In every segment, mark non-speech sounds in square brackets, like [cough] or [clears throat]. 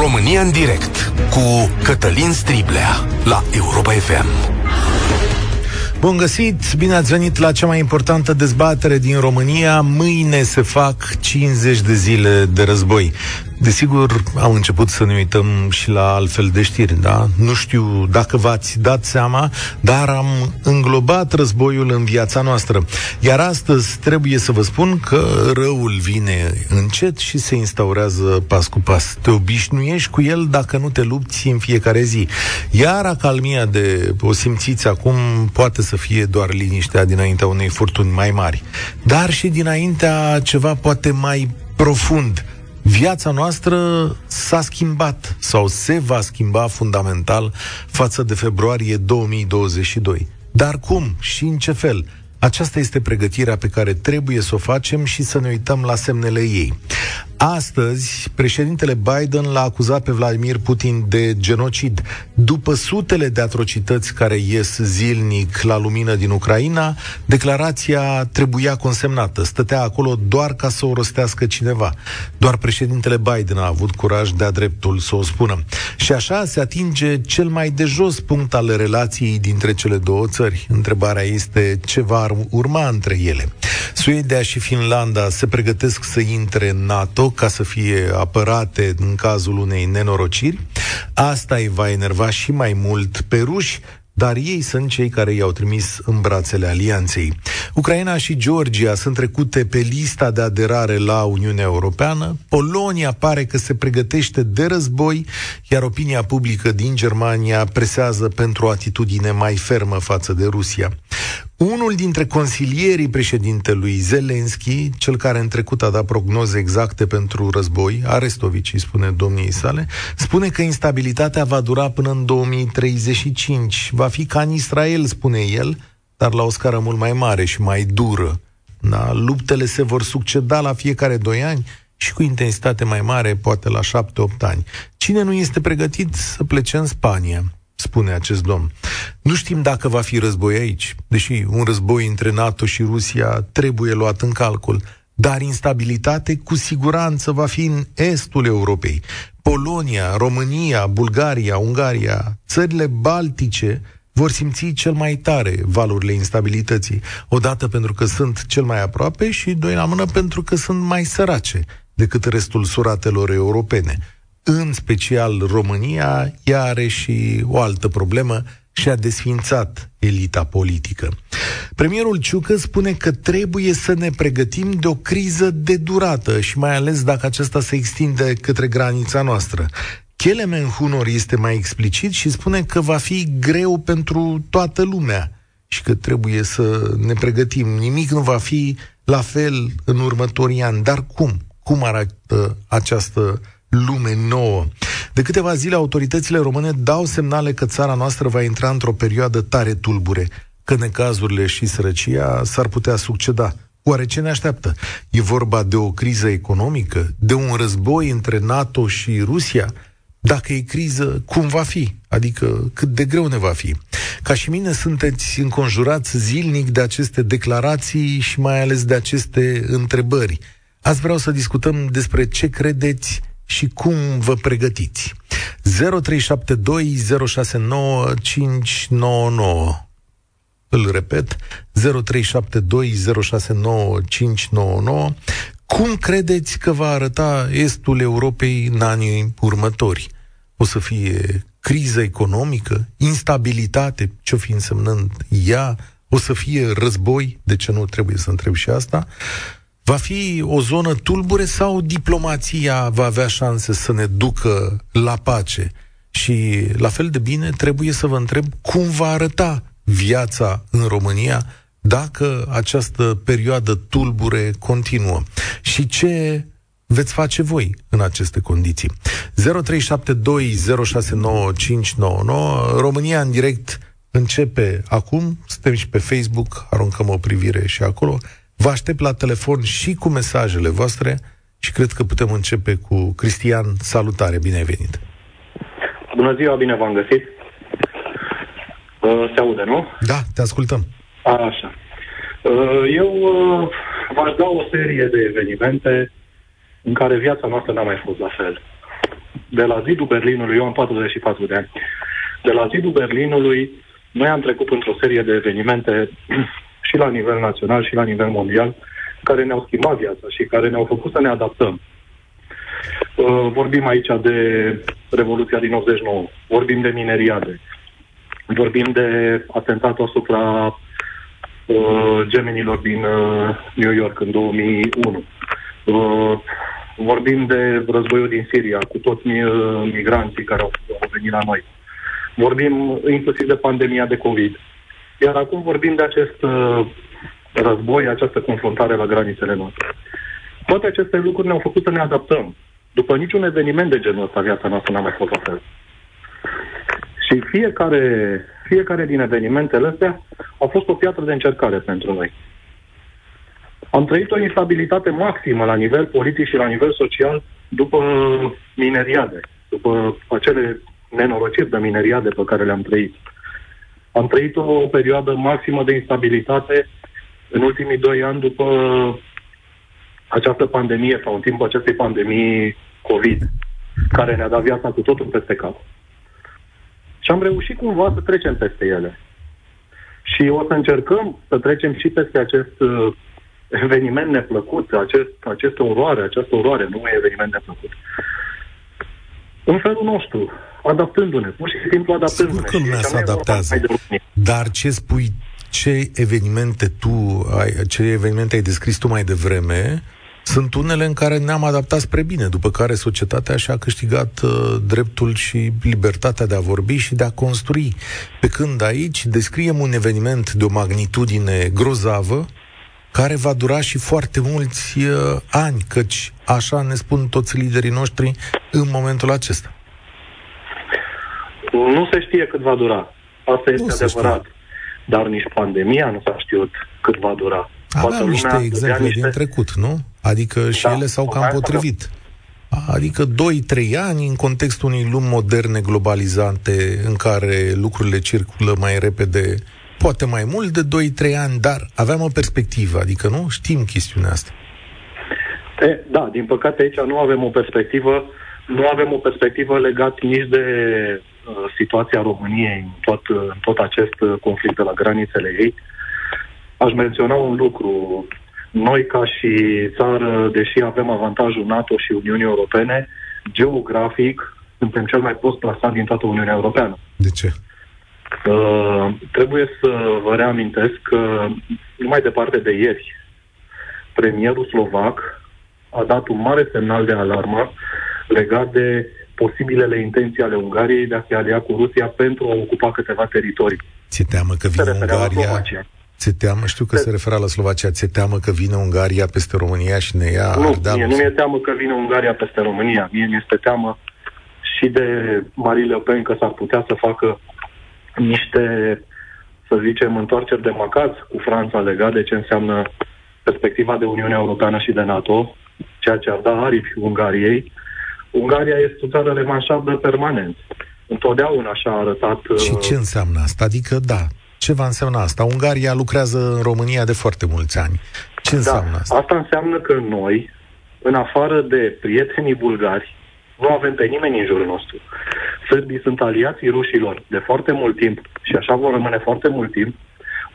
România în direct cu Cătălin Striblea la Europa FM. Bun găsit, bine ați venit la cea mai importantă dezbatere din România. Mâine se fac 50 de zile de război. Desigur, am început să ne uităm și la altfel de știri, da? Nu știu dacă v-ați dat seama, dar am înglobat războiul în viața noastră. Iar astăzi trebuie să vă spun că răul vine încet și se instaurează pas cu pas. Te obișnuiești cu el dacă nu te lupți în fiecare zi. Iar acalmia de o simțiți acum poate să fie doar liniștea dinaintea unei furtuni mai mari, dar și dinaintea ceva poate mai profund viața noastră s-a schimbat sau se va schimba fundamental față de februarie 2022. Dar cum și în ce fel? Aceasta este pregătirea pe care trebuie să o facem și să ne uităm la semnele ei. Astăzi, președintele Biden l-a acuzat pe Vladimir Putin de genocid. După sutele de atrocități care ies zilnic la lumină din Ucraina, declarația trebuia consemnată. Stătea acolo doar ca să o rostească cineva. Doar președintele Biden a avut curaj de-a dreptul să o spună. Și așa se atinge cel mai de jos punct al relației dintre cele două țări. Întrebarea este ce va urma între ele. Suedia și Finlanda se pregătesc să intre în NATO ca să fie apărate în cazul unei nenorociri. Asta îi va enerva și mai mult pe ruși, dar ei sunt cei care i-au trimis în brațele alianței. Ucraina și Georgia sunt trecute pe lista de aderare la Uniunea Europeană, Polonia pare că se pregătește de război, iar opinia publică din Germania presează pentru o atitudine mai fermă față de Rusia. Unul dintre consilierii președintelui Zelenski, cel care în trecut a dat prognoze exacte pentru război, Arestovici, spune domniei sale, spune că instabilitatea va dura până în 2035. Va fi ca în Israel, spune el, dar la o scară mult mai mare și mai dură. Da? Luptele se vor succeda la fiecare doi ani și cu intensitate mai mare, poate la șapte-opt ani. Cine nu este pregătit să plece în Spania? Spune acest domn. Nu știm dacă va fi război aici, deși un război între NATO și Rusia trebuie luat în calcul, dar instabilitate cu siguranță va fi în estul Europei. Polonia, România, Bulgaria, Ungaria, țările baltice vor simți cel mai tare valurile instabilității. Odată pentru că sunt cel mai aproape și doi la mână pentru că sunt mai sărace decât restul suratelor europene în special România, ea are și o altă problemă și a desfințat elita politică. Premierul Ciucă spune că trebuie să ne pregătim de o criză de durată și mai ales dacă aceasta se extinde către granița noastră. Kelemen Hunor este mai explicit și spune că va fi greu pentru toată lumea și că trebuie să ne pregătim. Nimic nu va fi la fel în următorii ani. Dar cum? Cum arată această lume nouă. De câteva zile, autoritățile române dau semnale că țara noastră va intra într-o perioadă tare tulbure, că necazurile și sărăcia s-ar putea succeda. Oare ce ne așteaptă? E vorba de o criză economică? De un război între NATO și Rusia? Dacă e criză, cum va fi? Adică cât de greu ne va fi? Ca și mine sunteți înconjurați zilnic de aceste declarații și mai ales de aceste întrebări. Azi vreau să discutăm despre ce credeți și cum vă pregătiți. 0372069599 îl repet, 0372069599 Cum credeți că va arăta estul Europei în anii următori? O să fie criză economică, instabilitate, ce-o fi însemnând ea, o să fie război, de ce nu? Trebuie să întreb și asta, Va fi o zonă tulbure sau diplomația va avea șanse să ne ducă la pace? Și la fel de bine trebuie să vă întreb cum va arăta viața în România dacă această perioadă tulbure continuă. Și ce veți face voi în aceste condiții? 0372069599 România în direct începe acum, suntem și pe Facebook, aruncăm o privire și acolo. Vă aștept la telefon și cu mesajele voastre și cred că putem începe cu Cristian. Salutare, bine ai venit! Bună ziua, bine v-am găsit! Uh, se aude, nu? Da, te ascultăm. A, așa. Uh, eu uh, v-aș da o serie de evenimente în care viața noastră n-a mai fost la fel. de la zidul Berlinului, eu am 44 de ani, de la zidul Berlinului, noi am trecut într-o serie de evenimente și la nivel național și la nivel mondial, care ne-au schimbat viața și care ne-au făcut să ne adaptăm. Uh, vorbim aici de Revoluția din 89, vorbim de mineriade, vorbim de atentatul asupra uh, gemenilor din uh, New York în 2001. Uh, vorbim de războiul din Siria cu toți uh, migranții care au, au venit la noi. Vorbim inclusiv de pandemia de COVID. Iar acum vorbim de acest uh, război, această confruntare la granițele noastre. Toate aceste lucruri ne-au făcut să ne adaptăm. După niciun eveniment de genul ăsta, viața noastră n-a mai fost la fel. Și fiecare, fiecare din evenimentele astea a fost o piatră de încercare pentru noi. Am trăit o instabilitate maximă la nivel politic și la nivel social după mineriade, după acele nenorociri de mineriade pe care le-am trăit. Am trăit o perioadă maximă de instabilitate în ultimii doi ani după această pandemie sau în timpul acestei pandemii COVID, care ne-a dat viața cu totul peste cap. Și am reușit cumva să trecem peste ele. Și o să încercăm să trecem și peste acest uh, eveniment neplăcut, acest, această oroare, această oroare, nu e eveniment neplăcut. În felul nostru, adaptându-ne, pur și simplu adaptându-ne. Sigur că lumea se adaptează. Dar ce spui, ce evenimente tu, ai, ce evenimente ai descris tu mai devreme, sunt unele în care ne-am adaptat spre bine, după care societatea și-a câștigat uh, dreptul și libertatea de a vorbi și de a construi. Pe când aici descriem un eveniment de o magnitudine grozavă, care va dura și foarte mulți uh, ani, căci așa ne spun toți liderii noștri în momentul acesta. Nu se știe cât va dura. Asta este nu adevărat. Dar nici pandemia nu s-a știut cât va dura. Aveam niște exemple niște... din trecut, nu? Adică și da, ele s-au cam potrivit. Adică 2-3 ani în contextul unei lumi moderne globalizante în care lucrurile circulă mai repede, poate mai mult de 2-3 ani, dar aveam o perspectivă, adică nu știm chestiunea asta. E, da, din păcate aici nu avem o perspectivă, nu avem o perspectivă legată nici de uh, situația României în tot, în tot acest conflict de la granițele ei. Aș menționa un lucru noi, ca și țară, deși avem avantajul NATO și Uniunii Europene, geografic suntem cel mai prost plasat din toată Uniunea Europeană. De ce? Uh, trebuie să vă reamintesc că numai departe de ieri, premierul slovac a dat un mare semnal de alarmă legat de posibilele intenții ale Ungariei de a se alia cu Rusia pentru a ocupa câteva teritorii. Ți teamă că vine Ungaria Ți teamă, știu că se referă la Slovacia, ți teamă că vine Ungaria peste România și ne ia Nu, mie nu mi-e teamă că vine Ungaria peste România. Mie mi-este teamă și de Marie Le Pen că s-ar putea să facă niște, să zicem, întoarceri de macați cu Franța legat de ce înseamnă perspectiva de Uniunea Europeană și de NATO, ceea ce ar da aripi Ungariei. Ungaria este o țară remanșabilă permanent. Întotdeauna așa a arătat... Și ce uh, înseamnă asta? Adică, da, ce va însemna asta? Ungaria lucrează în România de foarte mulți ani. Ce înseamnă da, asta? Asta înseamnă că noi, în afară de prietenii bulgari, nu avem pe nimeni în jurul nostru. Sârbii sunt aliații rușilor de foarte mult timp și așa vor rămâne foarte mult timp.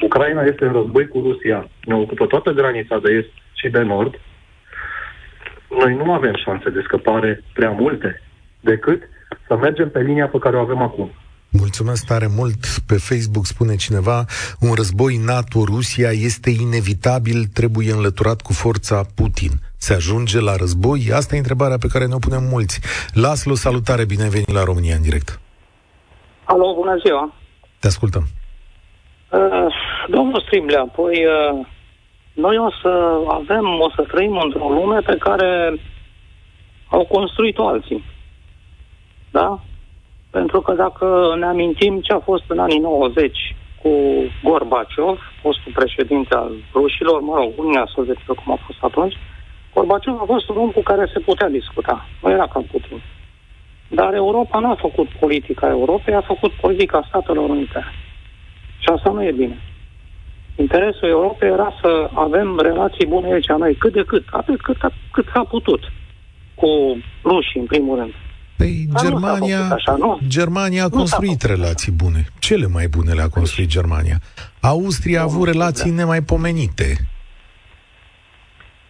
Ucraina este în război cu Rusia, ne ocupă toată granița de est și de nord. Noi nu avem șanse de scăpare prea multe decât să mergem pe linia pe care o avem acum. Mulțumesc tare mult. Pe Facebook spune cineva, un război NATO-Rusia este inevitabil, trebuie înlăturat cu forța Putin. Se ajunge la război? Asta e întrebarea pe care ne-o punem mulți. Laslo, salutare, bine ai venit la România în direct. Alo, bună ziua. Te ascultăm. Uh, domnul Striblea, păi uh, noi o să avem, o să trăim într-o lume pe care au construit-o alții. Da? Pentru că dacă ne amintim ce a fost în anii 90 cu Gorbaciov, fostul președinte al rușilor, mă rog, Uniunea Sovietică cum a fost atunci, Gorbaciov a fost un om cu care se putea discuta. Nu era ca Putin. Dar Europa nu a făcut politica Europei, a făcut politica Statelor Unite. Și asta nu e bine. Interesul Europei era să avem relații bune aici noi, cât de cât, atât cât, cât s-a putut, cu rușii, în primul rând. Păi Dar nu s-a Germania, făcut așa, nu? Germania a Nu s-a construit făcut relații bune. Cele mai bune le-a construit Germania. Austria a avut Domnul relații Striblea. nemaipomenite.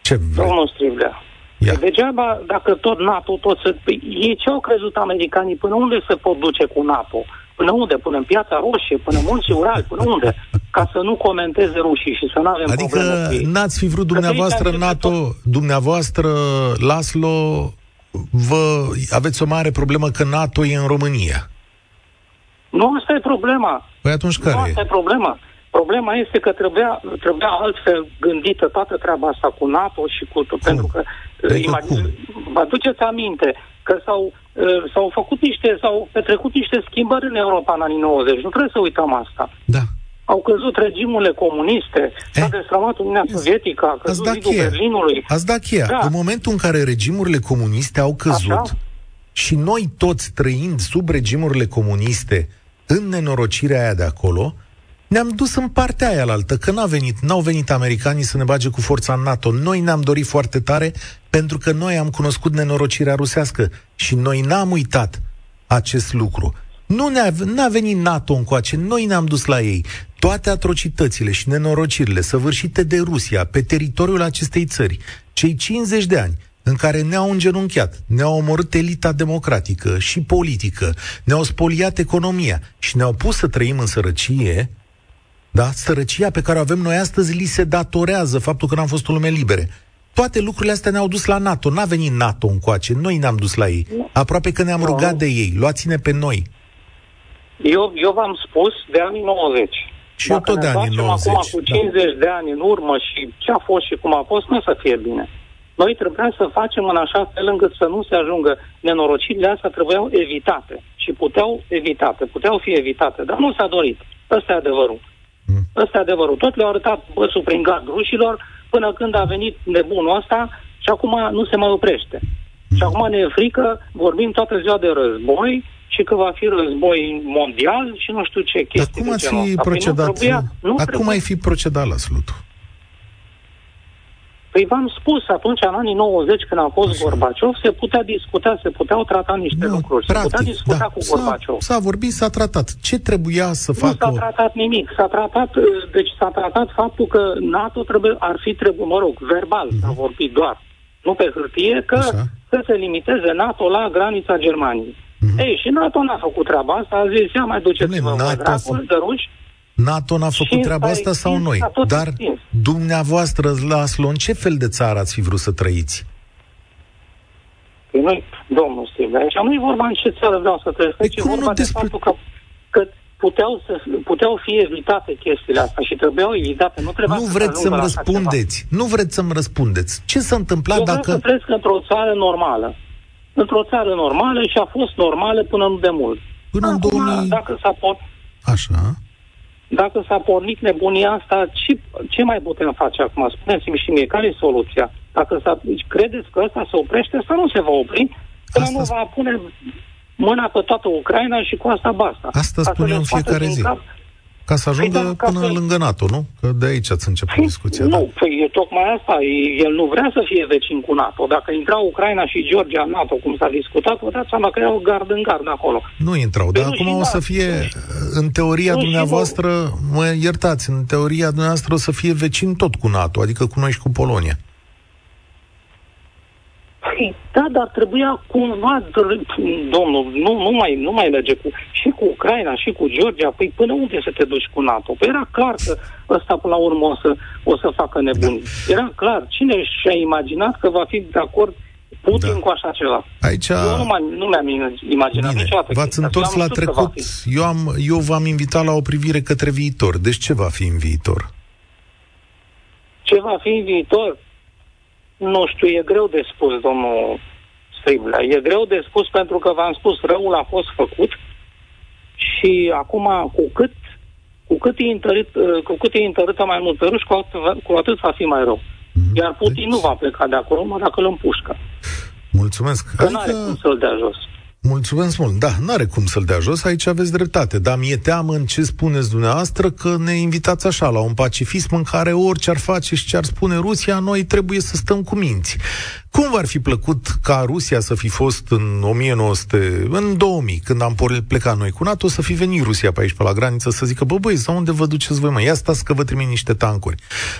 Ce vrei? Domnul Striblea, Ia. degeaba dacă tot NATO, tot să... Păi, ei ce au crezut americanii? Până unde se pot duce cu NATO? Până unde? Până în Piața Roșie? Până în Munții Urali? Până unde? Ca să nu comenteze rușii și să nu avem probleme Adică cu ei. n-ați fi vrut Că dumneavoastră de aici NATO, dumneavoastră, Laslo, vă aveți o mare problemă că NATO e în România. Nu asta e problema. Păi atunci Nu care asta e? e problema. Problema este că trebuia, trebuia altfel gândită toată treaba asta cu NATO și cu... Pentru că, Adică imag- cum? vă aduceți aminte că s-au, uh, s-au făcut niște, s-au petrecut niște schimbări în Europa în anii 90. Nu trebuie să uităm asta. Da. Au căzut regimurile comuniste, s-a Eh? destramat Uniunea Sovietică, a Ați căzut dat zidul cheia. Berlinului. Ați dat cheia. Da. În momentul în care regimurile comuniste au căzut Așa. și noi toți trăind sub regimurile comuniste în nenorocirea aia de acolo, ne-am dus în partea aia altă, că n-a venit, n-au venit americanii să ne bage cu forța în NATO. Noi ne-am dorit foarte tare pentru că noi am cunoscut nenorocirea rusească și noi n-am uitat acest lucru. Nu ne-a, n-a venit NATO încoace, noi ne-am dus la ei. Toate atrocitățile și nenorocirile săvârșite de Rusia pe teritoriul acestei țări, cei 50 de ani în care ne-au îngenunchiat, ne-au omorât elita democratică și politică, ne-au spoliat economia și ne-au pus să trăim în sărăcie, da? Sărăcia pe care o avem noi astăzi li se datorează faptul că n-am fost o lume libere. Toate lucrurile astea ne-au dus la NATO. N-a venit NATO încoace, noi ne-am dus la ei. Aproape că ne-am Nu. rugat de ei. Luați-ne pe noi. Eu, eu v-am spus de anii 90. Și eu Dacă tot de ne anii întoarcem 90, acum cu da. 50 de ani în urmă și ce a fost și cum a fost, nu o să fie bine. Noi trebuia să facem în așa fel încât să nu se ajungă. Nenorocirile astea trebuiau evitate și puteau evitate, puteau fi evitate, dar nu s-a dorit. Ăsta e adevărul. Mm. Ăsta e adevărul. Tot le-au arătat băsul prin gard rușilor până când a venit nebunul ăsta și acum nu se mai oprește. Și acum ne e frică, vorbim toată ziua de război și că va fi război mondial și nu știu ce Dar chestii cum de ați genul fi ăsta. Păi procedat? Nu trebuia, nu Acum trebuia. ai fi procedat la slutul. Păi v-am spus atunci, în anii 90, când a fost Așa. Gorbaciov, se putea discuta, se puteau trata niște Nu, lucruri. Se putea practic, discuta da. cu S-a, Gorbaciov. s-a vorbit, s-a tratat. Ce trebuia să Nu s-a facă? o- tratat nimic. S-a tratat, uh, deci s-a tratat faptul că NATO trebuie, ar fi trebuit, mă rog, verbal, s-a vorbit doar, nu pe hârtie, că Mhm. Așa. să se limiteze NATO la granița Germaniei. Mhm. Ei, și NATO n-a făcut treaba asta, a zis, ia mai duceți-vă Dom'le, voi NATO a dracul de ruși. NATO n-a făcut Și treaba s-a asta sau extins, noi? s-a tot Dar extins. dumneavoastră, Laslo, în ce fel de țară ați fi vrut să trăiți? Păi noi, domnul Steve, aici nu e vorba în ce țară vreau să trăiesc, Păi aici e cum nu vorba de despre- faptul că, că puteau, să, puteau fi evitate chestiile astea și trebuiau evitate. Nu trebuia Nu să vreți ajungă să-mi la așa ceva. răspundeți. Nu vreți să-mi răspundeți. Ce s-a întâmplat Eu vreau dacă... să trăiesc într-o țară normală. Într-o țară normală și a fost normală până nu de mult. Până în Acum, 2000... dacă s-a, por- Așa. Dacă s-a pornit nebunia asta, ce, ce mai putem face acum? Spuneți-mi și mie, care e soluția? Dacă s-a, credeți că ăsta se oprește, asta nu se va opri, până Asta nu sp- va pune mâna pe toată Ucraina și cu asta basta. Asta Ca să spun le eu în scoată fiecare din zi. cap. Ca să ajungă da, ca până să- lângă NATO, nu? Că de aici ați început discuția. da. Nu, păi e tocmai asta. E- El nu vrea să fie vecin cu NATO. Dacă intra Ucraina și Georgia în NATO, cum s-a discutat, vă dați seama că erau gard în gard acolo. Nu intrau, Păi dar nu acum și o da. să fie, în teoria Nu și dumneavoastră, mă iertați, în teoria dumneavoastră o să fie vecin tot cu NATO, adică cu noi și cu Polonia. Păi, da, dar trebuia cumva, dr- domnul, nu, nu, mai, nu mai merge cu, și cu Ucraina, și cu Georgia, păi până unde să te duci cu NATO? Păi era clar că ăsta până la urmă o să, o să facă nebuni. Da. Era clar. Cine și-a imaginat că va fi de acord Putin Da. cu așa ceva? Aici, Eu nu, mai, nu mi-am imaginat bine, niciodată. v-ați chestia asta. întors Eu la am știut că va trecut, fi. eu, am, eu v-am invitat la o privire către viitor. Deci ce va fi în viitor? Ce va fi în viitor? Nu știu, e greu de spus, domnul Striblea. E greu de spus pentru că v-am spus, răul a fost făcut și acum cu cât cu cât e, întărit, uh, cu cât e întărită mai mult pe ruși, cu atât, va- cu atât va fi mai rău. Mhm. Iar Putin Deci- nu va pleca de acolo, mă, dacă îl împușcă. Mulțumesc. Că nu are cum Adică, să-l dea jos. Mulțumesc mult. Da, n-are cum să-l dea jos, aici aveți dreptate. Dar mi-e teamă în ce spuneți dumneavoastră că ne invitați așa la un pacifism în care orice ar face și ce ar spune Rusia, noi trebuie să stăm cu minți. Cum v-ar fi plăcut ca Rusia să fi fost în 1900, în 2000, când am plecat noi cu NATO, să fi venit Rusia pe aici, pe la graniță, să zică, bă băi, sau unde vă duceți voi, mă? Ia stați că vă trimit niște tancuri.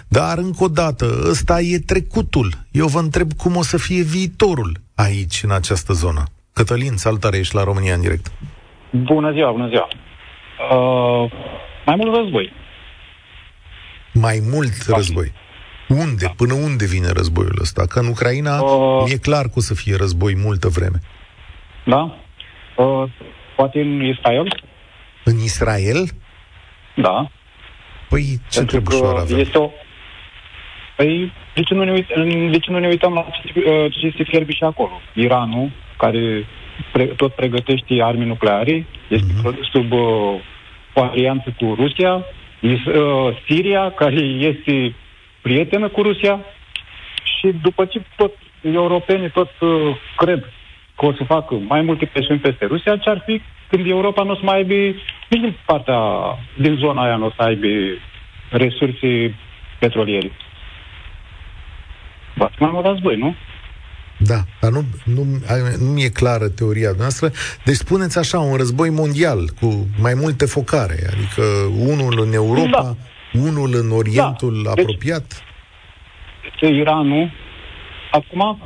Dar, încă o dată, ăsta e trecutul. Eu vă întreb cum o să fie viitorul aici, în această zonă. Cătălin, salutare, ești la România în direct. Bună ziua, bună ziua. Uh, mai mult război. Mai mult război. Unde? Da. Până unde vine războiul ăsta? Că în Ucraina uh, e clar că o să fie război multă vreme. Da? Uh, poate în Israel? În Israel? Da. Păi ce Pentru trebuie să Este o... Păi, de ce, nu ne uit... de ce nu ne uităm la ce, uh, ce se fierbe și acolo? Iranul, care pre, tot pregătește arme nucleare, este uh-huh. sub uh, o alianță cu Rusia, uh, Siria, care este prietenă cu Rusia și după ce tot europenii tot uh, cred că o să facă mai multe presiuni peste Rusia, ce ar fi când Europa nu o să mai aibă, nici din partea, din zona aia nu o să aibă resurse petroliere. Va mai mult război, nu? Da, dar nu, nu, nu mi-e clară teoria noastră. Deci spuneți așa, un război mondial cu mai multe focare, adică unul în Europa, da. unul în Orientul da. Deci, apropiat. Deci, Iranul, acum,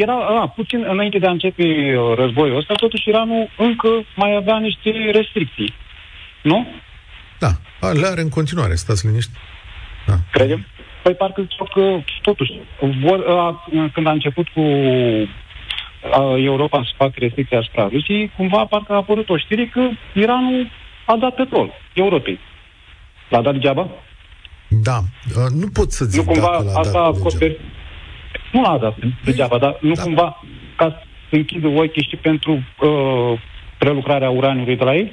era a, puțin înainte de a începe uh, războiul ăsta, totuși Iranul încă mai avea niște restricții, nu? Da, le are în continuare, stați liniști. Da. Credem? Păi parcă că, totuși, vor, a, când a început cu a, Europa să facă restricții asupra Rusiei, cumva parcă a apărut o știre că Iranul a dat petrol Europei. L-a dat degeaba? Da. Nu pot să zic nu cumva dacă l-a asta dat acoperi... Nu l-a dat degeaba, dar nu da. cumva ca să închidă ochii și pentru uh, prelucrarea uraniului de la ei?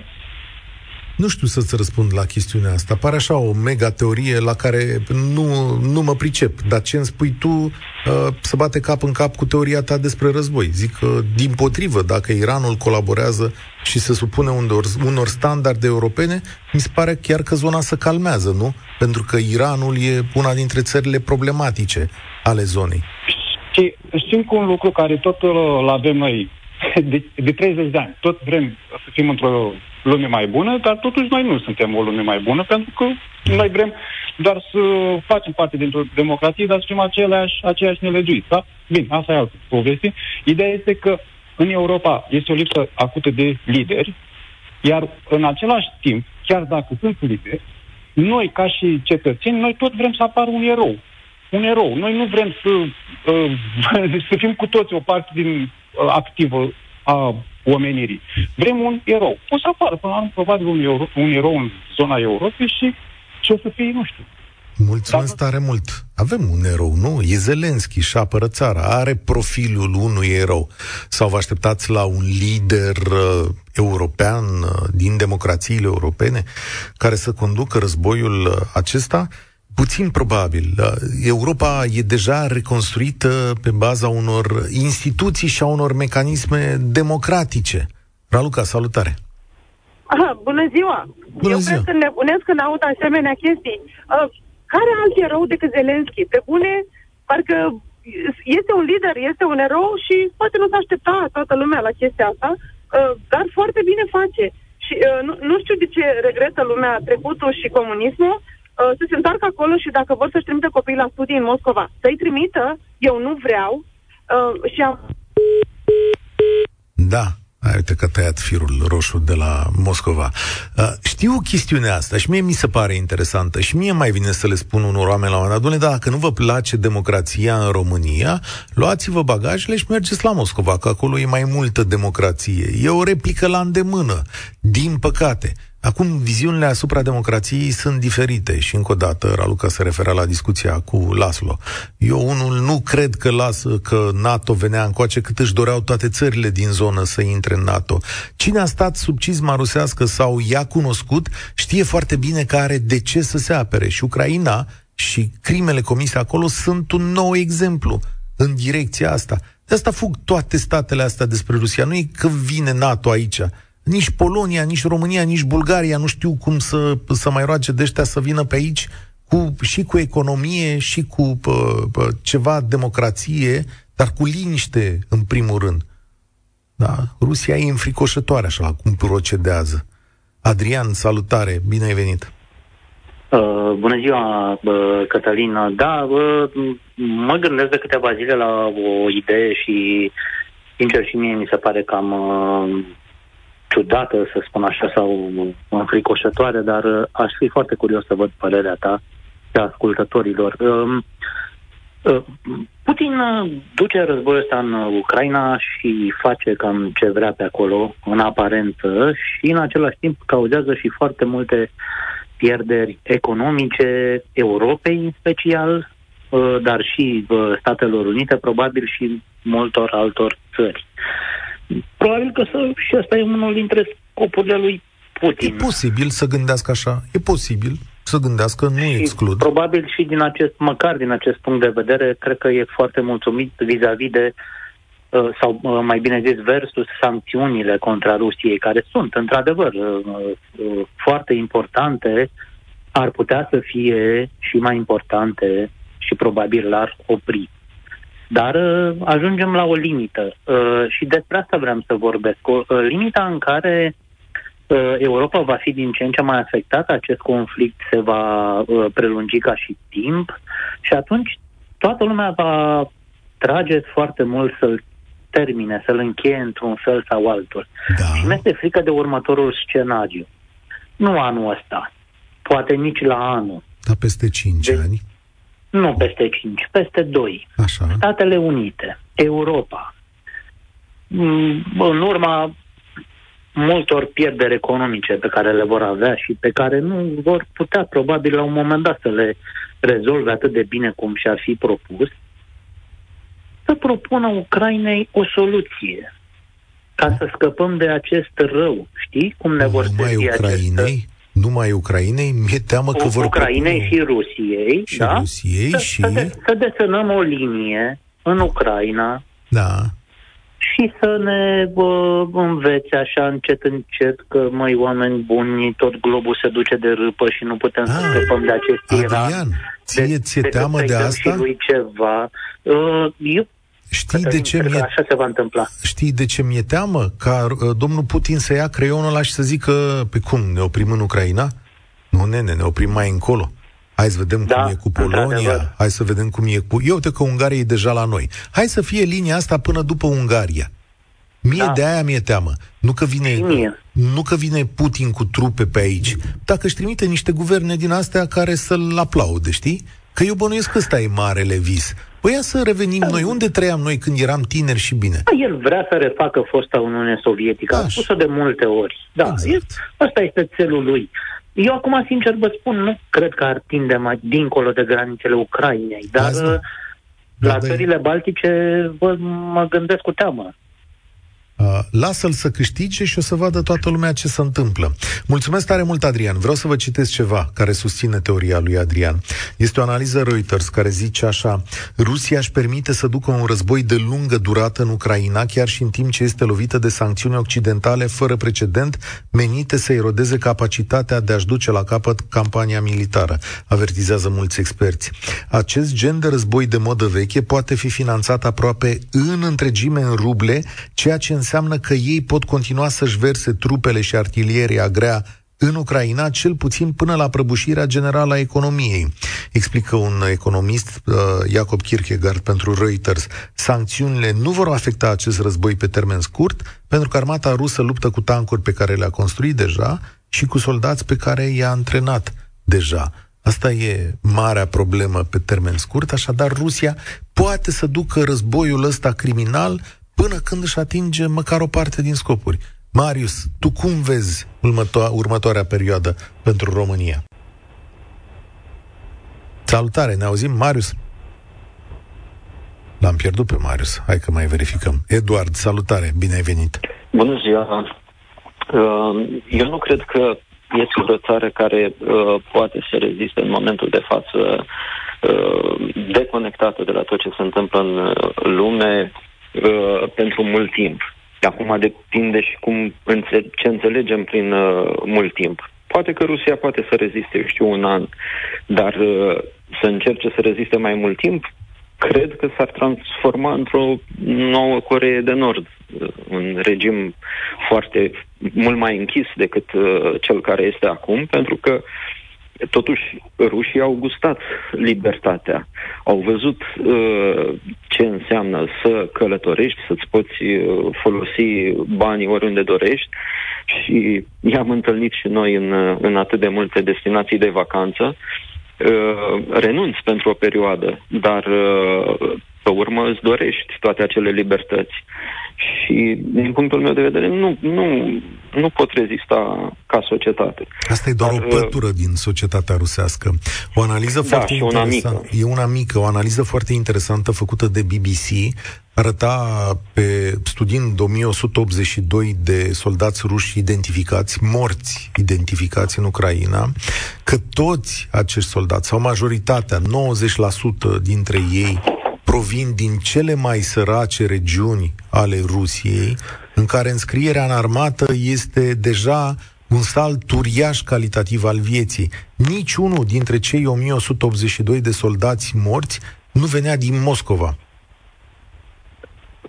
Nu știu să-ți răspund la chestiunea asta. Pare așa o mega teorie la care nu, nu mă pricep. Dar ce îmi spui tu uh, să bate cap în cap cu teoria ta despre război. Zic că, din potrivă, dacă Iranul colaborează și se supune unor, unor standarde europene, mi se pare chiar că zona se calmează, nu? Pentru că Iranul e una dintre țările problematice ale zonei. Și știm cu un lucru care tot îl avem noi [laughs] de, de 30 de ani. Tot vrem să fim într-o lume mai bună, dar totuși noi nu suntem o lume mai bună, pentru că noi vrem doar să facem parte dintr-o democrație, dar să fim aceleași, aceiași nelegiuiți. Da? Bine, asta e altă poveste. Ideea este că în Europa este o lipsă acută de lideri, iar în același timp, chiar dacă sunt lideri, noi, ca și cetățeni, noi tot vrem să apară un erou. Un erou. Noi nu vrem să, uh, [laughs] să fim cu toți o parte din uh, activă a omenirii. Vrem un erou. O să apară, până la urmă, probabil un, euro, un erou în zona Europei și ce o să fie, nu știu. Mulțumesc Dar... tare mult. Avem un erou, nu? E Zelenski și apără țara. Are profilul unui erou. Sau vă așteptați la un lider uh, european uh, din democrațiile europene care să conducă războiul uh, acesta? Puțin probabil. Europa e deja reconstruită pe baza unor instituții și a unor mecanisme democratice. Raluca, salutare! Aha, bună ziua! Bună Eu ziua. cred că nebunesc când aud asemenea chestii. Uh, care alt erou decât Zelenski? Pe bune, parcă este un lider, este un erou și poate nu s-a aștepta toată lumea la chestia asta, uh, dar foarte bine face. Și uh, nu, nu știu de ce regretă lumea trecutul și comunismul, Uh, să se întoarcă acolo și dacă vor să-și trimită copiii la studii în Moscova, să-i trimită, eu nu vreau uh, și am... Da, Ai, uite că tăiat firul roșu de la Moscova. Uh, știu chestiunea asta și mie mi se pare interesantă și mie mai vine să le spun unor oameni la un moment dat, dacă nu vă place democrația în România, luați-vă bagajele și mergeți la Moscova, că acolo e mai multă democrație. E o replică la îndemână. Din păcate, Acum, viziunile asupra democrației sunt diferite și, încă o dată, Raluca se referea la discuția cu Laslo. Eu, unul, nu cred că, las, că NATO venea încoace cât își doreau toate țările din zonă să intre în NATO. Cine a stat sub cizma rusească sau i-a cunoscut, știe foarte bine că are de ce să se apere. Și Ucraina și crimele comise acolo sunt un nou exemplu în direcția asta. De asta fug toate statele astea despre Rusia. Nu e că vine NATO aici. Nici Polonia, nici România, nici Bulgaria nu știu cum să, să mai roage de ăștia să vină pe aici cu, și cu economie și cu pă, pă, ceva democrație, dar cu liniște în primul rând. Da? Rusia e înfricoșătoare așa cum procedează. Adrian, salutare, bine ai venit! Uh, bună ziua, uh, Cătălin. Da, uh, mă gândesc de câteva zile la o idee și, sincer, și mie mi se pare cam uh, ciudată, să spun așa, sau înfricoșătoare, dar uh, aș fi foarte curios să văd părerea ta și a ascultătorilor. Uh, uh, Putin uh, duce războiul ăsta în Ucraina și face cam ce vrea pe acolo, în aparență, și în același timp cauzează și foarte multe pierderi economice Europei în special, uh, dar și uh, Statelor Unite, probabil și multor altor țări. Probabil că să, și asta e unul dintre scopurile lui Putin. E posibil să gândească așa, e posibil să gândească, nu și exclud. Probabil și din acest, măcar din acest punct de vedere, cred că e foarte mulțumit vis-a-vis de uh, sau uh, mai bine zis versus sancțiunile contra Rusiei, care sunt într-adevăr uh, foarte importante, ar putea să fie și mai importante și probabil l-ar opri. Dar ajungem la o limită și despre asta vreau să vorbesc. O limita în care Europa va fi din ce în ce mai afectată, acest conflict se va uh, prelungi ca și timp și atunci toată lumea va trage foarte mult să-l termine, să-l încheie într-un fel sau altul. Da. Și mi este frică de următorul scenariu. Nu anul ăsta, poate nici la anul. Dar peste 5 de- ani? Nu peste 5, peste 2. Așa. Statele Unite, Europa. Mm, în urma multor pierderi economice pe care le vor avea și pe care nu vor putea probabil la un moment dat să le rezolve atât de bine cum și-ar fi propus, să propună Ucrainei o soluție ca să scăpăm de acest rău. Știi cum ne vor Numai servi Ucrainei? acest... Numai Ucrainei? Mi-e teamă că vor Ucrainei propune- și Rusiei, și da? Rusiei să, și... Să, de, să desenăm o linie în Ucraina Da. și să ne bă, învețe așa încet, încet că, măi, oameni buni, tot globul se duce de râpă și nu putem să Ah, scăpăm de acest Iran. Adrian, ție ți-e decât teamă să-i de dăm asta? Și lui ceva. Uh, eu Știi de ce cred că mi-e așa se va întâmpla. Știi de ce mi-e teamă? Ca uh, domnul Putin să ia creionul ăla și să zică, pe cum, ne oprim în Ucraina? Nu, nene, ne oprim mai încolo. Hai să vedem Da, cum e cu Polonia, într-adevăr. hai să vedem cum e cu... Eu uite că Ungaria e deja la noi. Hai să fie linia asta până după Ungaria. Mie Da. de aia mi-e teamă. Nu că, vine, Și mie. nu că vine Putin cu trupe pe aici. Dacă își trimite niște guverne din astea care să-l aplaude, știi? Că eu bănuiesc că ăsta e marele vis. Păi ia să revenim noi. Unde trăiam noi când eram tineri și bine? Da, El vrea să refacă fosta Uniune Sovietică. A Așa. spus-o de multe ori. Da, Exact. e, ăsta este țelul lui. Eu acum, sincer, vă spun, nu cred că ar tinde mai dincolo de granițele Ucrainei, dar Azi nu. uh, la Da, da, e- țările baltice bă, mă gândesc cu teamă. Uh, lasă-l să câștige și o să vadă toată lumea ce se întâmplă. Mulțumesc tare mult, Adrian. Vreau să vă citesc ceva care susține teoria lui Adrian. Este o analiză Reuters care zice așa Rusia își permite să ducă un război de lungă durată în Ucraina, chiar și în timp ce este lovită de sancțiuni occidentale fără precedent, menite să erodeze capacitatea de a-și duce la capăt campania militară, avertizează mulți experți. Acest gen de război de modă veche poate fi finanțat aproape în întregime în ruble, ceea ce înseamnă că ei pot continua să-și verse trupele și artilieria grea în Ucraina, cel puțin până la prăbușirea generală a economiei. Explică un economist, uh, Jacob Kierkegaard, pentru Reuters. Sancțiunile nu vor afecta acest război pe termen scurt, pentru că armata rusă luptă cu tancuri pe care le-a construit deja și cu soldați pe care i-a antrenat deja. Asta e marea problemă pe termen scurt, așadar Rusia poate să ducă războiul ăsta criminal până când își atinge măcar o parte din scopuri. Marius, tu cum vezi următo- următoarea perioadă pentru România? Salutare, ne auzim, Marius? L-am pierdut pe Marius. Hai că mai verificăm. Eduard, salutare, bine ai venit. Bună ziua! Uh, Eu nu cred că este o țară care uh, poate să reziste în momentul de față uh, deconectată de la tot ce se întâmplă în uh, lume, uh, pentru mult timp. Acum depinde și cum înțe- ce înțelegem prin uh, mult timp. Poate că Rusia poate să reziste, eu știu, un an, dar uh, să încerce să reziste mai mult timp, cred că s-ar transforma într-o nouă Coree de Nord, uh, un regim foarte mult mai închis decât uh, cel care este acum, pentru că uh, Totuși, rușii au gustat libertatea, au văzut uh, ce înseamnă să călătorești, să-ți poți uh, folosi banii oriunde dorești și i-am întâlnit și noi în, uh, în atât de multe destinații de vacanță. Uh, renunți pentru o perioadă, dar uh, pe urmă îți dorești toate acele libertăți. Și, din punctul meu de vedere, nu, nu, nu pot rezista ca societate. Asta e doar Dar, o uh, pătură din societatea rusească. O analiză da, foarte și una mică. E una mică, o analiză foarte interesantă făcută de BBC arăta pe studiind 1182 de soldați ruși identificați, morți identificați în Ucraina, că toți acești soldați, sau majoritatea, 90% dintre ei, provin din cele mai sărace regiuni ale Rusiei, în care înscrierea în armată este deja un salt uriaș calitativ al vieții. Niciunul dintre cei 1182 de soldați morți nu venea din Moscova.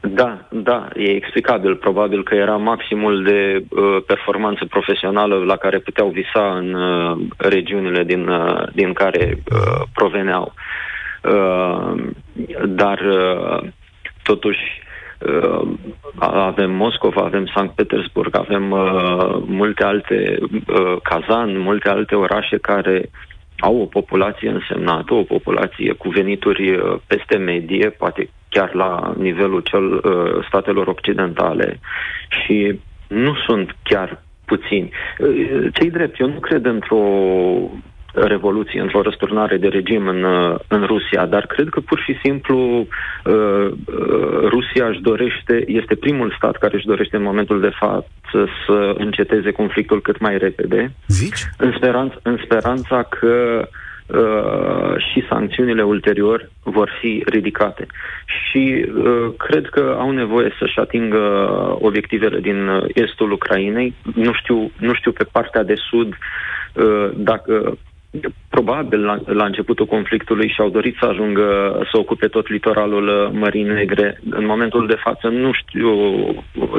Da, da, e explicabil. Probabil că era maximul de uh, performanță profesională la care puteau visa în uh, regiunile din, uh, din care uh, proveneau. Uh, dar uh, totuși uh, avem Moscova, avem Sankt Petersburg, avem uh, multe alte uh, Kazan, multe alte orașe care au o populație însemnată, o populație cu venituri uh, peste medie, poate chiar la nivelul cel uh, statelor occidentale și nu sunt chiar puțini. Uh, cei drept, eu nu cred într-o revoluție, într-o răsturnare de regim în, uh, în Rusia, dar cred că pur și simplu uh, uh, Rusia își dorește, este primul stat care își dorește în momentul de față să înceteze conflictul cât mai repede. Zici? În, speranța, în speranța că Uh, și sancțiunile ulterior vor fi ridicate. Și uh, cred că au nevoie să-și atingă obiectivele din estul Ucrainei. Nu știu, nu știu pe partea de sud uh, dacă probabil la, la începutul conflictului și-au dorit să ajungă să ocupe tot litoralul uh, Mării Negre. În momentul de față nu știu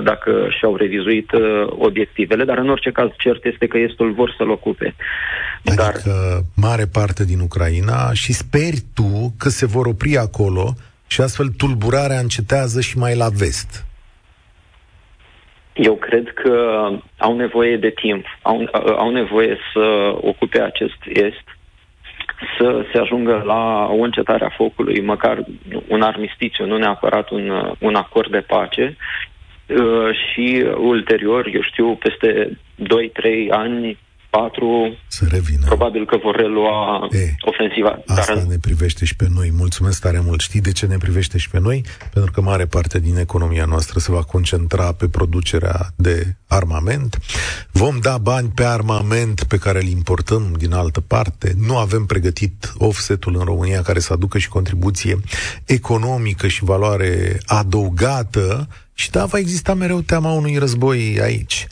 dacă și-au revizuit uh, obiectivele, dar în orice caz cert este că estul vor să-l ocupe. Adică dar... mare parte din Ucraina și speri tu că se vor opri acolo și astfel tulburarea încetează și mai la vest. Eu cred că au nevoie de timp, au, au nevoie să ocupe acest est, să se ajungă la o încetare a focului, măcar un armistițiu, nu neapărat un, un acord de pace, uh, și ulterior, eu știu, peste 2-3 ani, patru, să revină. probabil că vor relua e, ofensiva. Asta dar... ne privește și pe noi. Mulțumesc tare mult. Știi de ce ne privește și pe noi? Pentru că mare parte din economia noastră se va concentra pe producerea de armament. Vom da bani pe armament pe care îl importăm din altă parte. Nu avem pregătit offsetul în România care să aducă și contribuție economică și valoare adăugată. Și da, va exista mereu teama unui război aici.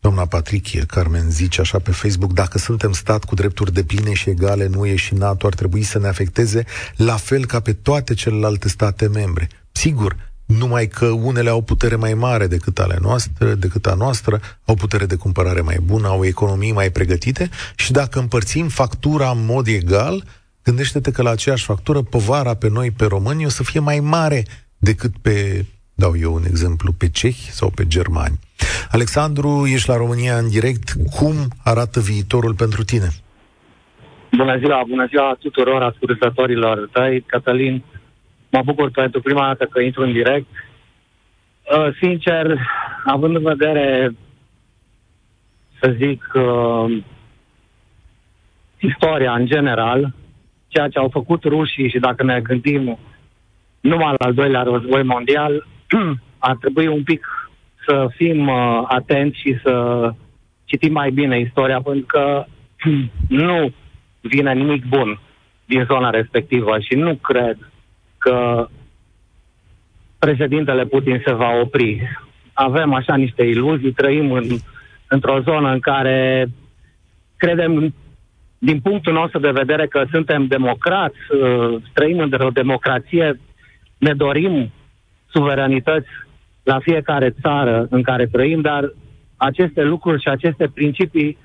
Doamna Patrichie Carmen zice așa pe Facebook, dacă suntem stat cu drepturi de pline și egale, nu e și NATO, ar trebui să ne afecteze la fel ca pe toate celelalte state membre. Sigur, numai că unele au putere mai mare decât ale noastre, decât a noastră, au putere de cumpărare mai bună, au economii mai pregătite și dacă împărțim factura în mod egal, gândește-te că la aceeași factură povara pe noi, pe români, o să fie mai mare decât pe, dau eu un exemplu, pe cehi sau pe germani. Alexandru, ești la România în direct. Cum arată viitorul pentru tine? Bună ziua, bună ziua tuturor ascultătorilor tăi, Cătălin. Mă bucur pentru prima dată că intru în direct. Uh, sincer, având în vedere, să zic, uh, istoria în general, ceea ce au făcut rușii și dacă ne gândim numai la al doilea război mondial, [clears throat] ar trebui un pic să fim uh, atenți și să citim mai bine istoria, pentru că [clears throat] nu vine nimic bun din zona respectivă și nu cred că președintele Putin se va opri. Avem așa niște iluzii, trăim în, într-o zonă în care credem, din punctul nostru de vedere, că suntem democrați, uh, trăim într-o democrație, ne dorim suveranități la fiecare țară în care trăim, dar aceste lucruri și aceste principii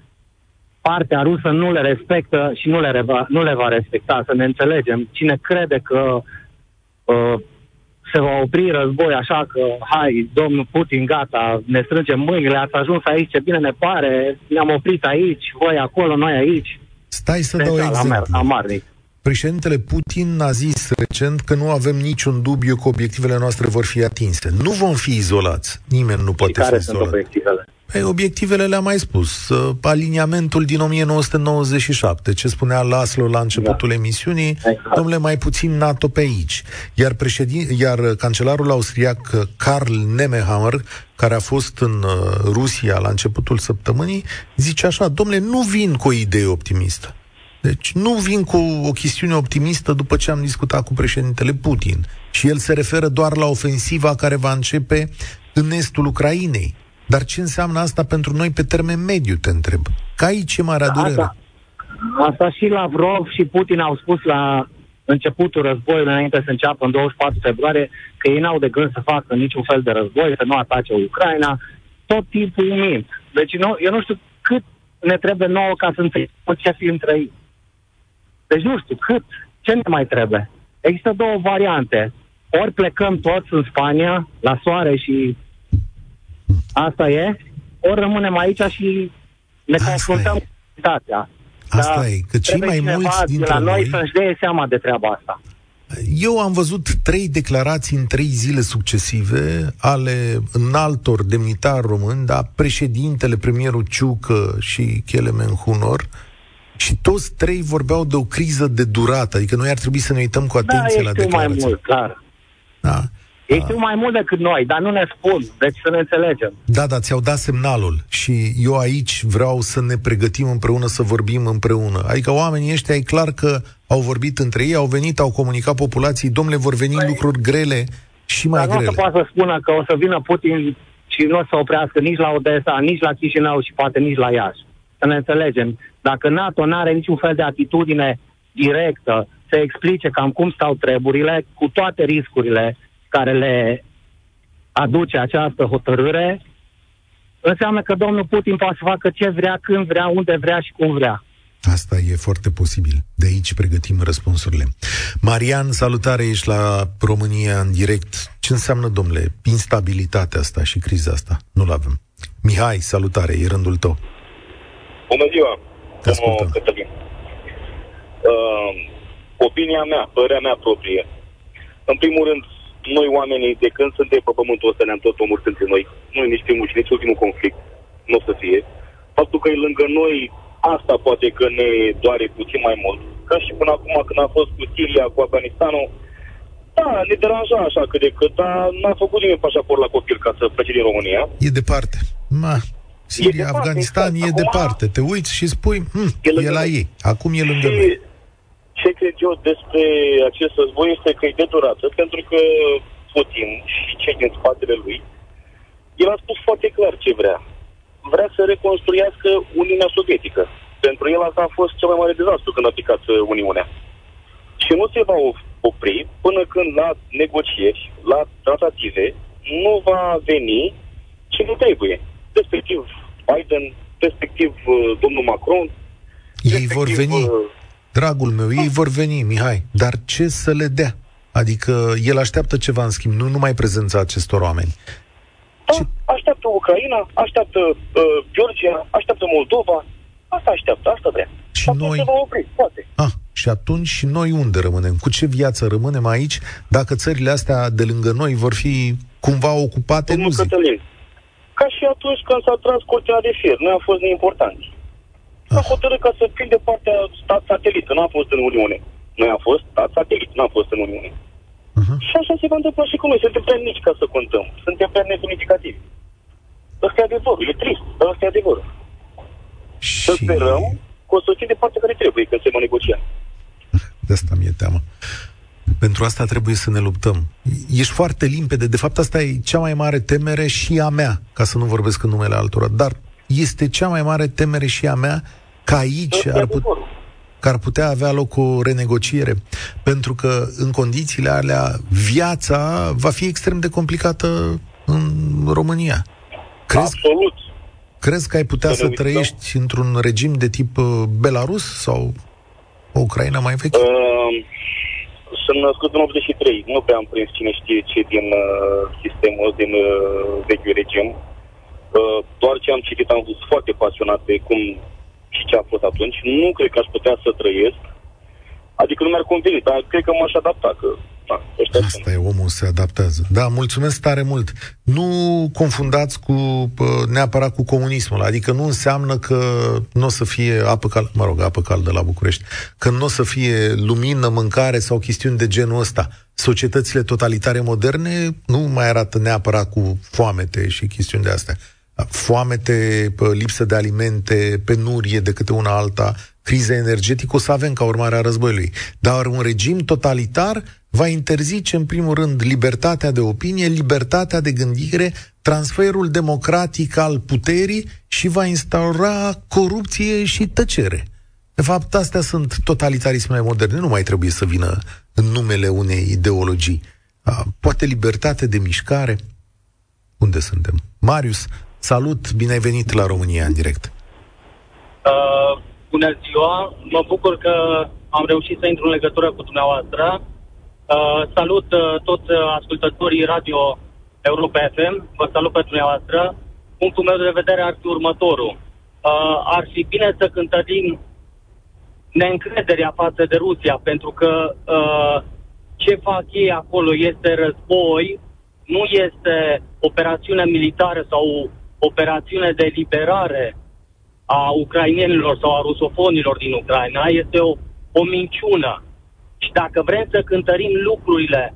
partea rusă nu le respectă și nu le, va, nu le va respecta, să ne înțelegem. Cine crede că uh, se va opri război așa că, hai, domnul Putin, gata, ne strângem mâinile, ați ajuns aici, ce bine ne pare, ne-am oprit aici, voi acolo, noi aici. Stai să dau exemplu. Amarnic. Președintele Putin a zis recent că nu avem niciun dubiu că obiectivele noastre vor fi atinse. Nu vom fi izolați. Nimeni nu poate și care fi sunt izolat. obiectivele? Păi, obiectivele le-am mai spus. Uh, Aliniamentul din 1997, ce spunea Laslo la începutul da. emisiunii, exact. domnule, mai puțin NATO pe aici. Iar, președin, iar cancelarul austriac uh, Karl Nemehammer, care a fost în uh, Rusia la începutul săptămânii, zice așa, domnule, nu vin cu o idee optimistă. Deci nu vin cu o chestiune optimistă după ce am discutat cu președintele Putin. Și el se referă doar la ofensiva care va începe în estul Ucrainei. Dar ce înseamnă asta pentru noi pe termen mediu, te întreb? Ca aici e marea durere. Asta, asta și Lavrov și Putin au spus la începutul războiului, înainte să înceapă în 24 februarie, că ei n-au de gând să facă niciun fel de război, să nu atace Ucraina, tot timpul mint. Deci nu, eu nu știu cât ne trebuie nouă ca să înțelegem ce fi între ei. Deci nu știu cât, ce ne mai trebuie. Există două variante. Ori plecăm toți în Spania, la soare și asta e, ori rămânem aici și ne Asta confruntăm e. cu realitatea. Asta Dar e, că cei trebuie mai cineva mulți de dintre la noi noi... să-și dea seama de treaba asta. Eu am văzut trei declarații în trei zile succesive ale înaltor demnitari români, da, președintele, premierul Ciucă și Chelemen Hunor, și toți trei vorbeau de o criză de durată, adică noi ar trebui să ne uităm cu Da, atenție ei la știu mai declarații. mult, clar. Da. Ei știu mai mult decât noi, dar nu ne spun. Deci să ne înțelegem. Da, da, ți-au dat semnalul și eu aici vreau să ne pregătim împreună, să vorbim împreună. Adică oamenii ăștia e clar că au vorbit între ei, au venit, au comunicat populației, domnule, vor veni Păi- lucruri grele și mai Dar nu o grele. să poată să spună că o să vină Putin și nu o să oprească nici la Odessa, nici la Chișinău și poate nici la Iași. Să ne înțelegem. Dacă NATO nu are niciun fel de atitudine directă să explice cam cum stau treburile, cu toate riscurile care le aduce această hotărâre, înseamnă că domnul Putin poate să facă ce vrea, când vrea, unde vrea și cum vrea. Asta e foarte posibil. De aici pregătim răspunsurile. Marian, salutare, ești la România în direct. Ce înseamnă, domnule, instabilitatea asta și criza asta? Nu-l avem. Mihai, salutare, e rândul tău. Bună ziua, Te ascultăm. domnul Cătălin. Uh, opinia mea, părerea mea proprie. În primul rând, noi oamenii, de când suntem pe pământul ăsta, ne-am tot omorât între noi. Nu e nici primul și nici ultimul conflict. Nu o să fie. Faptul că e lângă noi, asta poate că ne doare puțin mai mult. Ca și până acum, când a fost cu Siria, cu Afganistanul, da, ne deranja așa cât de cât, dar n-a făcut nimeni pașaport la copil ca să plece din România. E departe. Ma, Siria, departe, Afganistan exact. e Acum- departe. Te uiți și spui, hm, E e, lângă la noi. ei. Acum e lângă noi. Și ce cred eu despre acest război este că e de durată, pentru că Putin și cei din spatele lui, el a spus foarte clar ce vrea. Vrea să reconstruiască Uniunea Sovietică. Pentru el asta a fost cel mai mare dezastru când a picat uh, Uniunea. Și nu se va op- opri până când la negocieri, la tratative, nu va veni cine trebuie. Respectiv Biden, respectiv uh, domnul Macron, Ei vor respectiv, veni, uh, dragul meu, ei vor veni, Mihai. Dar ce să le dea? Adică el așteaptă ceva în schimb, nu numai prezența acestor oameni. Da, Ce- așteaptă Ucraina, așteaptă uh, Georgia, așteaptă Moldova. Asta așteaptă, asta vrea. Și atunci noi- se va opri, poate. Ah, și atunci și noi unde rămânem? Cu ce viață rămânem aici dacă țările astea de lângă noi vor fi cumva ocupate? Nu Domnul zic. Cătălin, ca și atunci când s-a tras cortina de fier, nu a fost neimportanți. S-a Ah. hotărât ca să fim de partea stat satelit, nu a fost în Uniune. Noi am fost stat satelit, nu a fost în Uniune. Uh-huh. Și așa se va întâmpla și cu noi. Suntem prea mici ca să contăm. Suntem prea nesemnificativi. Ăsta e adevărul. E trist, dar ăsta e adevărul. Să Și sperăm că o să fim de partea care trebuie când se va negocia. de asta mi-e teamă. Pentru asta trebuie să ne luptăm. Ești foarte limpede. De fapt, asta e cea mai mare temere și a mea, ca să nu vorbesc în numele altora. Dar este cea mai mare temere și a mea că aici ar, put- că ar putea avea loc o renegociere. Pentru că în condițiile alea viața va fi extrem de complicată în România. Crezi, Absolut. crezi că ai putea Să să ne uităm. trăiești într-un regim de tip uh, Belarus sau o Ucraina mai veche? Uh, sunt născut în 83. Nu prea am prins cine știe ce din uh, sistemul, din uh, vechiul regim. Uh, doar ce am citit am fost foarte pasionat de cum și ce a fost atunci. Nu cred că aș putea să trăiesc. Adică nu mi-ar conveni, dar cred că m-aș adapta, că da, ăștia sunt. Asta e, omul se adaptează. Da, mulțumesc tare mult. Nu confundați cu pă, neapărat cu comunismul, adică nu înseamnă că nu o să fie apă caldă, mă rog, apă caldă la București, că nu o să fie lumină, mâncare sau chestiuni de genul ăsta. Societățile totalitare moderne nu mai arată neapărat cu foamete și chestiuni de astea. Foamete, pă, lipsă de alimente, penurie de câte una alta, criza energetică o să avem ca urmare a războiului. Dar un regim totalitar va interzice, în primul rând, libertatea de opinie, libertatea de gândire, transferul democratic al puterii și va instaura corupție și tăcere. De fapt, astea sunt totalitarismele moderne. Nu mai trebuie să vină în numele unei ideologii. A, Poate libertate de mișcare? Unde suntem? Marius, salut, bine ai venit la România în direct. Uh, bună ziua, mă bucur că am reușit să intru în legătură cu dumneavoastră. Uh, salut uh, toți uh, ascultătorii Radio Europa FM, vă salut pe dumneavoastră. Punctul meu de vedere ar fi următorul. Uh, ar fi bine să cântărim neîncrederea față de Rusia, pentru că uh, ce fac ei acolo este război, nu este operațiune militară sau operațiune de liberare a ucrainienilor sau a rusofonilor din Ucraina, este o, o minciună. Și dacă vrem să cântărim lucrurile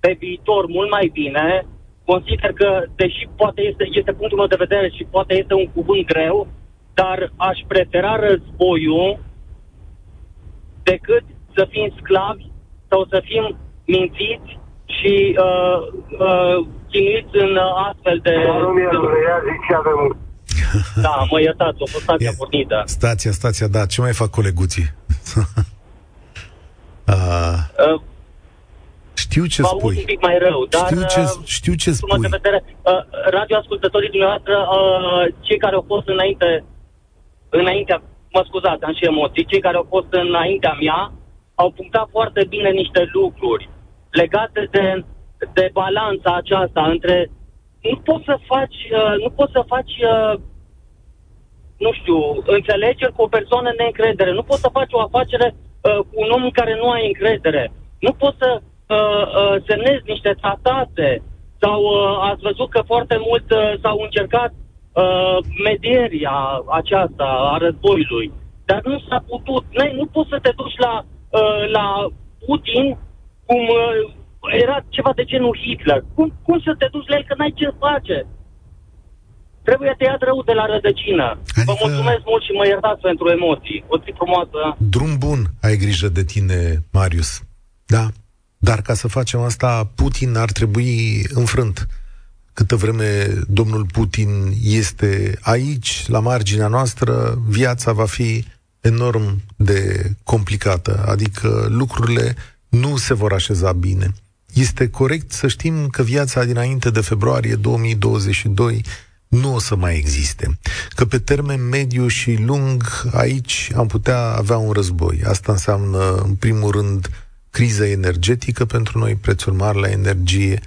pe viitor mult mai bine, consider că, deși poate este, este punctul meu de vedere și poate este un cuvânt greu, dar aș prefera războiul decât să fim sclavi sau să fim mințiți și uh, uh, chinuiți în astfel de... Da, mă iertați, o fost stația E- pornită. Stația, stația, da. Ce mai fac coleguții? [laughs] A, Uh, știu ce vă aud un spui. pic mai rău, dar... Știu ce, uh, știu ce punctul meu spui. de vedere, uh, radioascultătorii dumneavoastră, uh, cei care au fost înainte, înaintea, mă scuzați, am și emoții, cei care au fost înaintea mea, au punctat foarte bine niște lucruri legate de, de balanța aceasta între nu poți să faci, uh, nu poți să faci uh, nu știu, înțelegeri cu o persoană neîncredere. Nu poți să faci o afacere uh, cu un om în care nu ai încredere. Nu poți să uh, uh, semnezi niște tratate sau uh, ați văzut că foarte mult uh, s-au încercat uh, medieria aceasta a războiului. Dar nu s-a putut. Nu, nu poți să te duci la, uh, la Putin cum uh, era ceva de genul Hitler. Cum, cum să te duci la el că n-ai ce face? Trebuie tăiat rău de la rădăcină. Adică... Vă Adică- mulțumesc mult și mă iertați pentru emoții. O zi frumoasă. Drum bun, ai grijă de tine, Marius. Da. Dar ca să facem asta, Putin ar trebui înfrânt. Câtă vreme domnul Putin este aici, la marginea noastră, viața va fi enorm de complicată. Adică lucrurile nu se vor așeza bine. Este corect să știm că viața dinainte de februarie 2022 nu o să mai existe. Că pe termen mediu și lung aici am putea avea un război. Asta înseamnă, în primul rând, criză energetică pentru noi, prețuri mari la energie,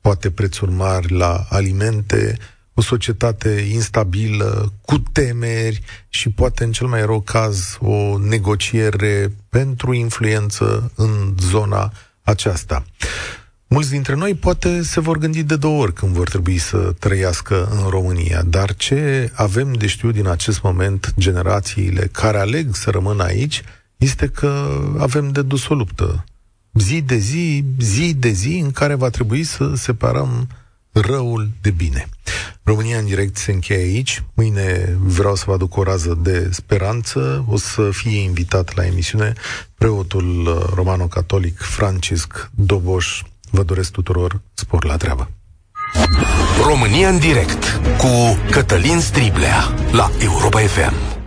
poate prețuri mari la alimente, o societate instabilă, cu temeri și poate în cel mai rău caz o negociere pentru influență în zona aceasta. Mulți dintre noi poate se vor gândi de două ori când vor trebui să trăiască în România, dar ce avem de știut din acest moment generațiile care aleg să rămână aici este că avem de dus o luptă zi de zi, zi de zi, în care va trebui să separăm răul de bine. România în direct se încheie aici. Mâine vreau să vă aduc o rază de speranță. O să fie invitat la emisiune preotul uh, romano-catolic Francisc Doboș. Vă doresc tuturor spor la treabă. România în direct cu Cătălin Striblea la Europa FM.